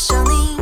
想你。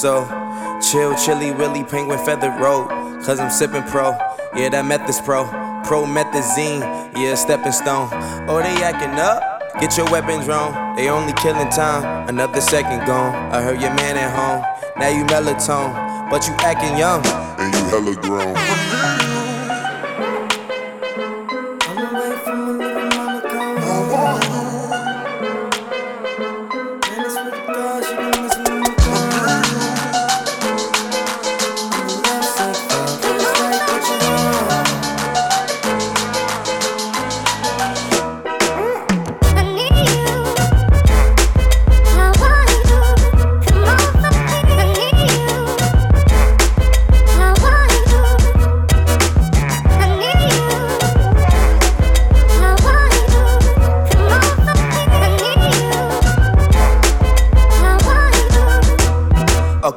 So chill, chilly, willy, penguin feather road. Cause I'm sipping pro, yeah, that meth is pro. Promethazine, yeah, stepping stone. Oh, they acting up? Get your weapons wrong, they only killing time. Another second gone. I heard your man at home. Now you melatonin, but you acting young. And you hella grown.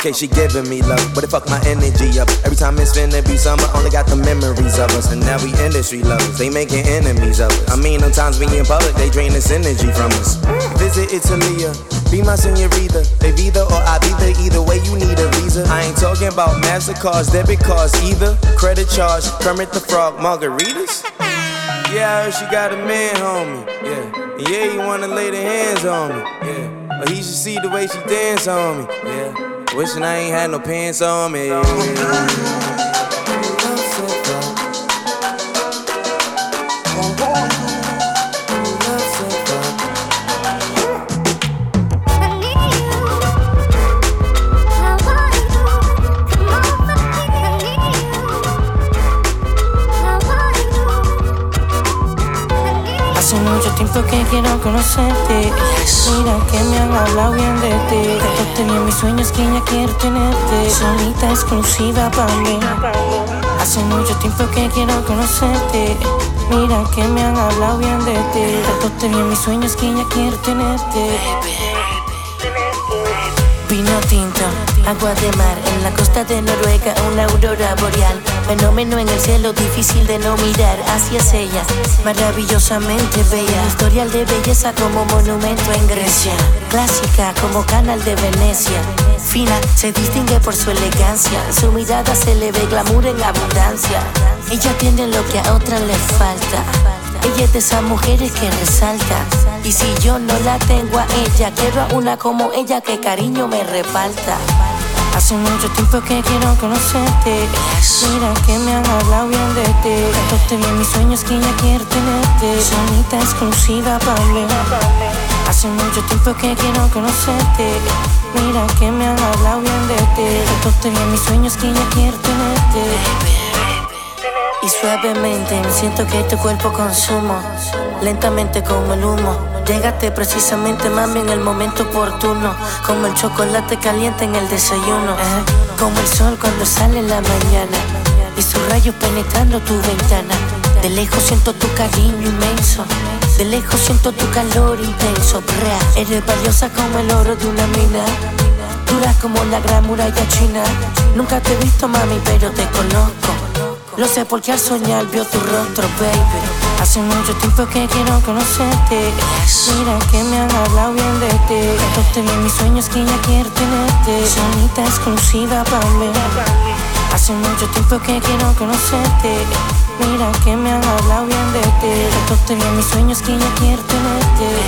okay, she giving me love, but it fuck my energy up. Every time it's finna be summer, only got the memories of us. And now we industry lovers, they making enemies of us. I mean, sometimes we in public, they drain this energy from us. Visit Italia, be my senorita. They either or I be the either way you need a visa. I ain't talking about MasterCards, debit cards either. Credit charge, Kermit the Frog, margaritas. Yeah, I heard she got a man, homie. Yeah, yeah, you wanna lay the hands on me. Yeah, but he should see the way she dance on me. Yeah, wishing I ain't had no pants on me. Yeah. que quiero conocerte. Mira que me han hablado bien de ti. Yo tenía mis sueños que ya quiero tenerte. Solita exclusiva para mí. Hace mucho tiempo que quiero conocerte. Mira que me han hablado bien de ti. Yo tenía mis sueños que ya quiero tenerte. Vino tinto, agua de mar en la costa de Noruega, una aurora boreal. Fenómeno en el cielo, difícil de no mirar hacia ella. Maravillosamente bella, historial de belleza como monumento en Grecia. Clásica como canal de Venecia. Fina, se distingue por su elegancia. su mirada se le ve glamour en abundancia. Ella tiene lo que a otra le falta. Ella es de esas mujeres que resalta. Y si yo no la tengo a ella, quiero a una como ella que cariño me reparta. Hace mucho tiempo que quiero conocerte. Mira que me han hablado bien de ti. Contaste bien mis sueños que ya quiero tenerte. Sonita exclusiva para mí. Hace mucho tiempo que quiero conocerte. Mira que me han hablado bien de ti. Contaste bien mis sueños que ya quiero tenerte. Y suavemente siento que tu cuerpo consumo, lentamente como el humo. Llegaste precisamente, mami, en el momento oportuno. Como el chocolate caliente en el desayuno. Como el sol cuando sale en la mañana. Y sus rayos penetrando tu ventana. De lejos siento tu cariño inmenso. De lejos siento tu calor intenso. Eres valiosa como el oro de una mina. Dura como la gran muralla china. Nunca te he visto, mami, pero te conozco. Lo sé porque al soñar vio tu rostro, baby. Hace mucho tiempo que quiero conocerte. Mira que me han hablado bien de ti. Contaste bien mis sueños que ya quiero tenerte. Sonita exclusiva para mí. Hace mucho tiempo que quiero conocerte. Mira que me han hablado bien de ti. Contaste bien mis sueños que ya quiero tenerte.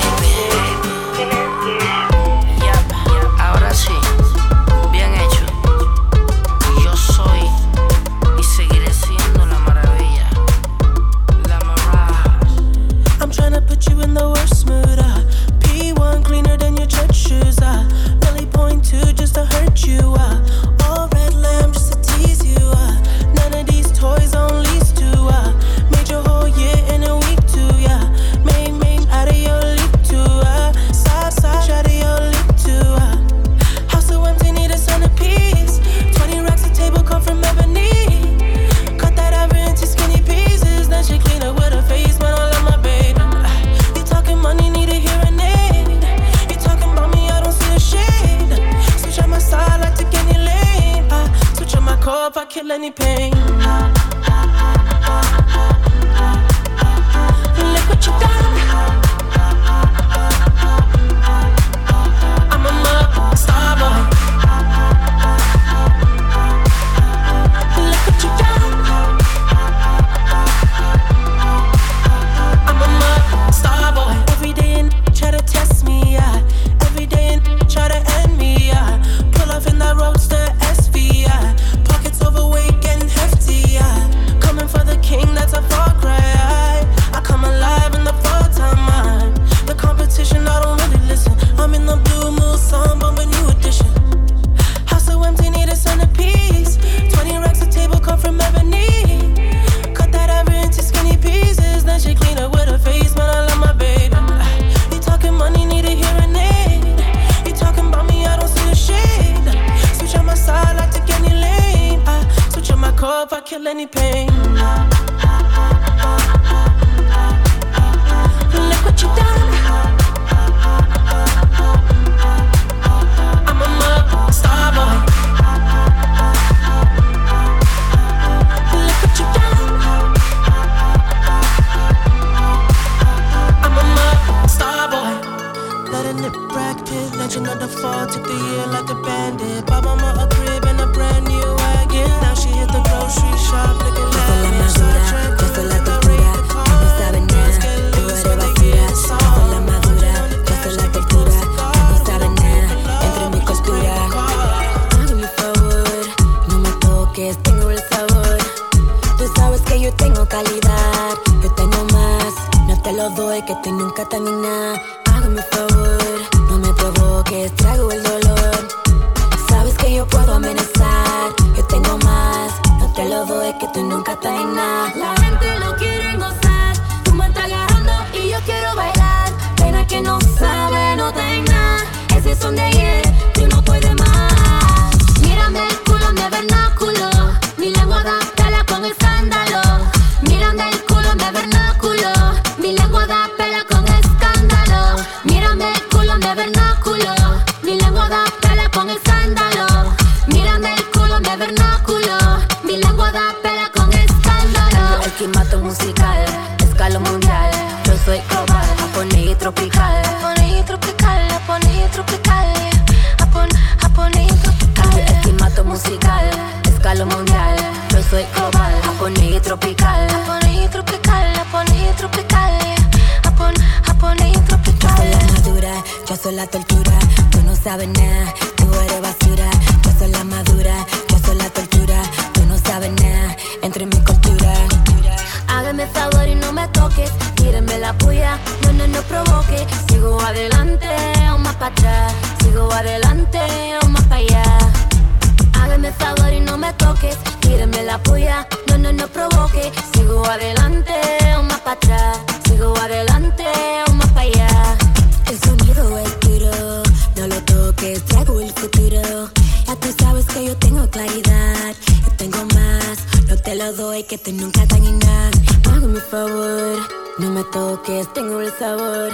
que tengo el sabor.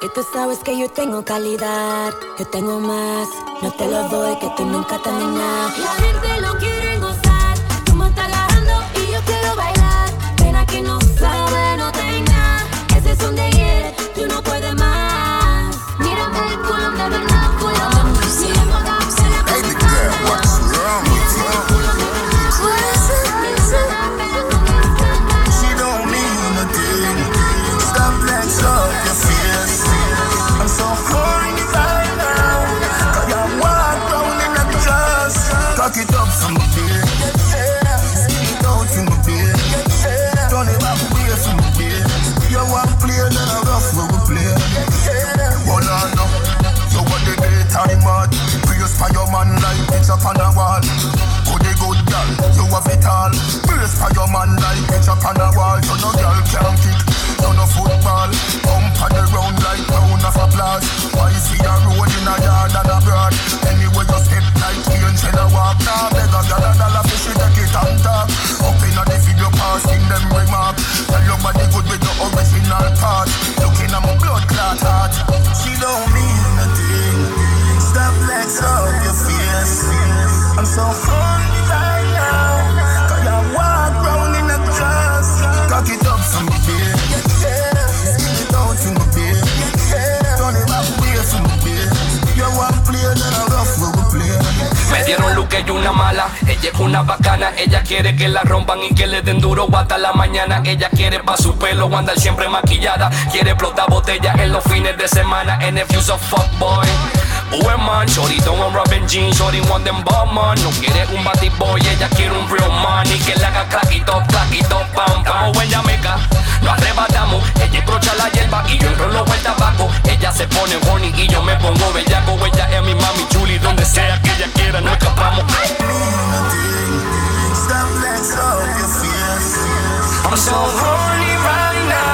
Que tú sabes que yo tengo calidad. Yo tengo más, no te lo doy, que tú nunca te. La gente lo quiere gozar. una mala, ella es una bacana, ella quiere que la rompan y que le den duro hasta la mañana. Ella quiere pa' su pelo andar siempre maquillada, quiere explotar botella en los fines de semana. En el of fuckboy. Uwe man, Shorty don un Robin Jean, Shorty want them man. No quiere un batty boy, ella quiere un real man. Y que le haga claquito, claquito, pam, pam. Como en Jamaica, nos arrebatamos. Ella brocha la hierba y yo enrolo el tabaco Ella se pone horny y yo me pongo bellaco. Ella es mi mami Julie, donde sea que ella quiera, no escapamos. I'm so horny right now.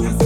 me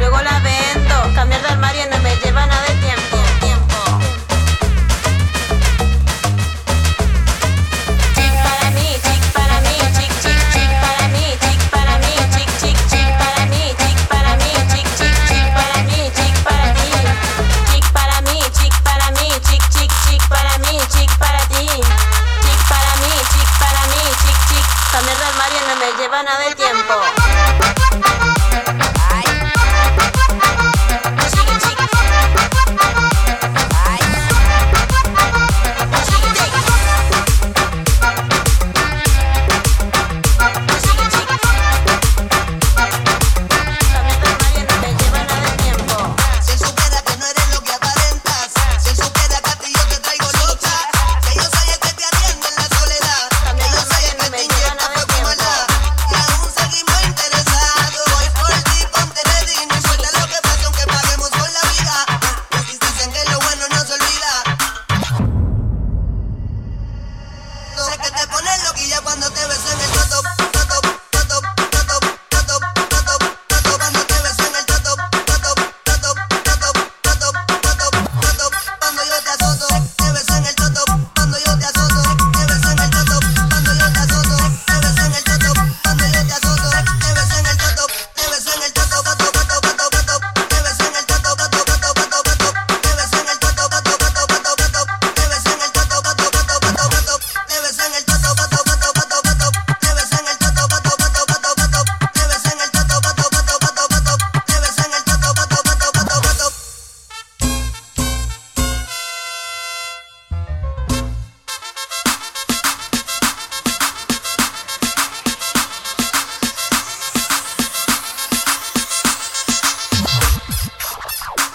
luego la vendo. Cambiar de armario no me lleva nada de tiempo. tiempo. Chic para mí, chic para mí, chic, chic, chic para mí, chic para mí, chic, chic, chic para mí, chic para mí, chic, chic, chic para mí, chic para ti. Chic para mí, chic para mí, chic, chic, chic para mí, chic para ti. Chic para mí, chic para mí, chic, chic. Cambiar de armario no me lleva nada de tiempo.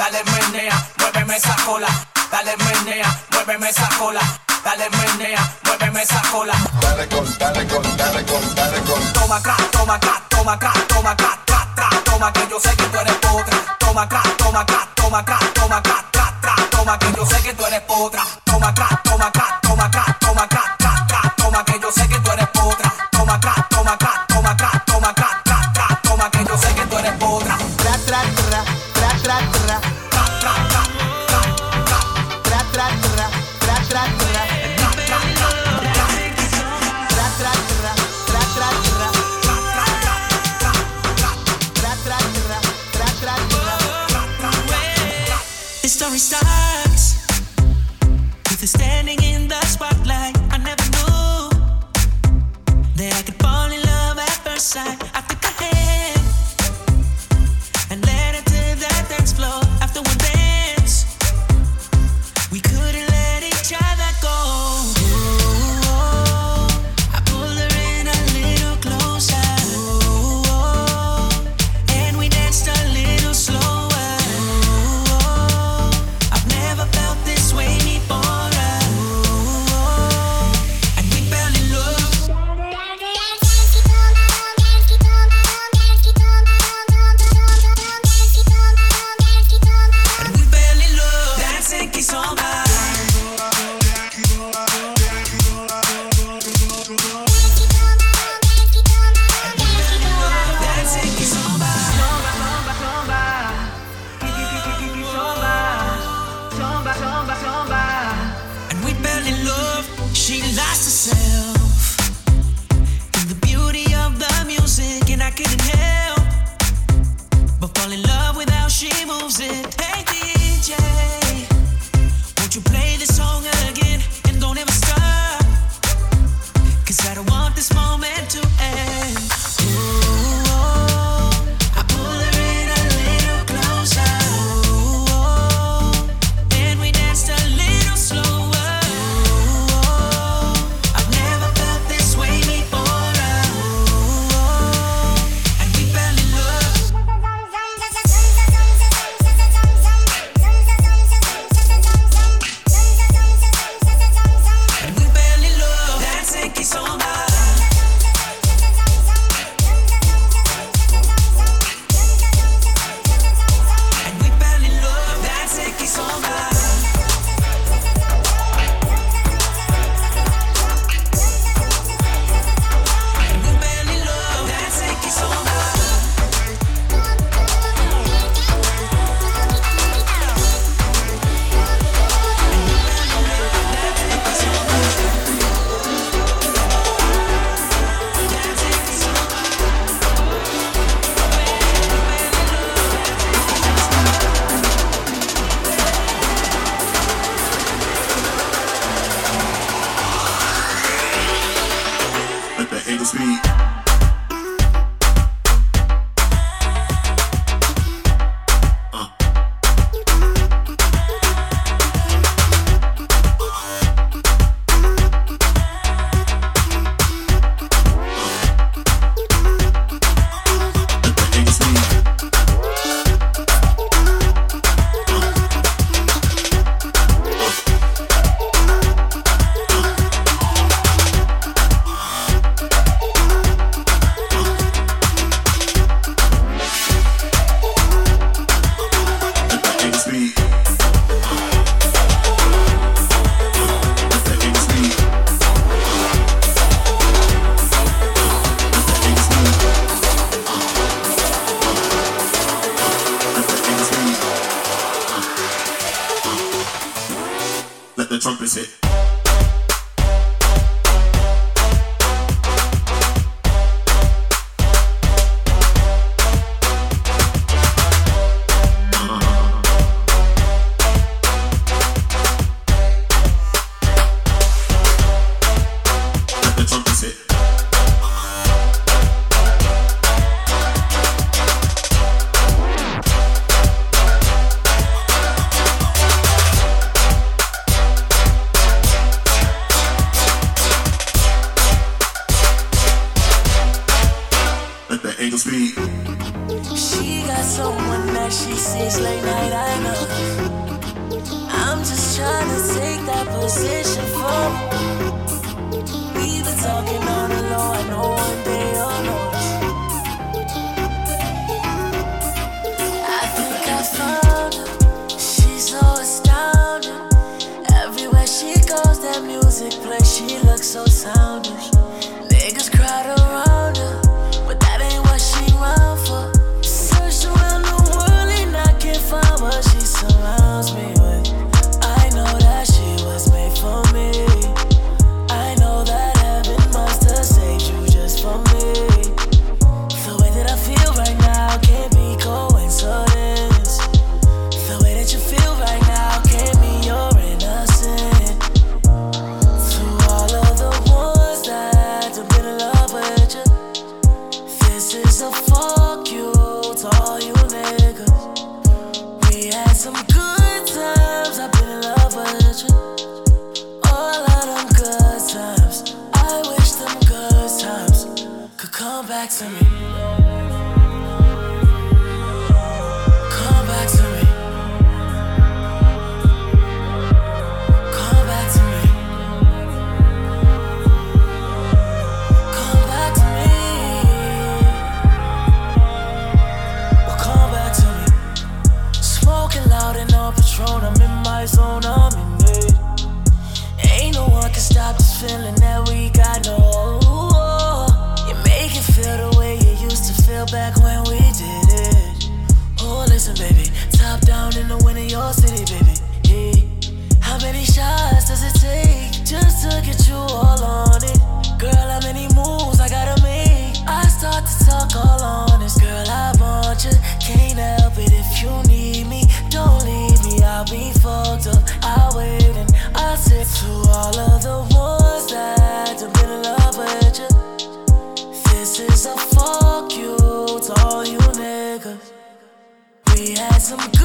dale menea, muéveme esa cola, dale menea, muéveme esa cola, dale menea, muéveme esa cola. Dale con, dale con, dale con, dale con. Toma acá, toma acá, toma acá, toma acá, tra, tra, toma que yo sé que tú eres potra. Toma acá, toma acá, toma acá, toma acá, tra, tra, toma que yo sé que tú eres potra. Toma acá, toma acá, toma acá, toma acá. Back to me. I'm good.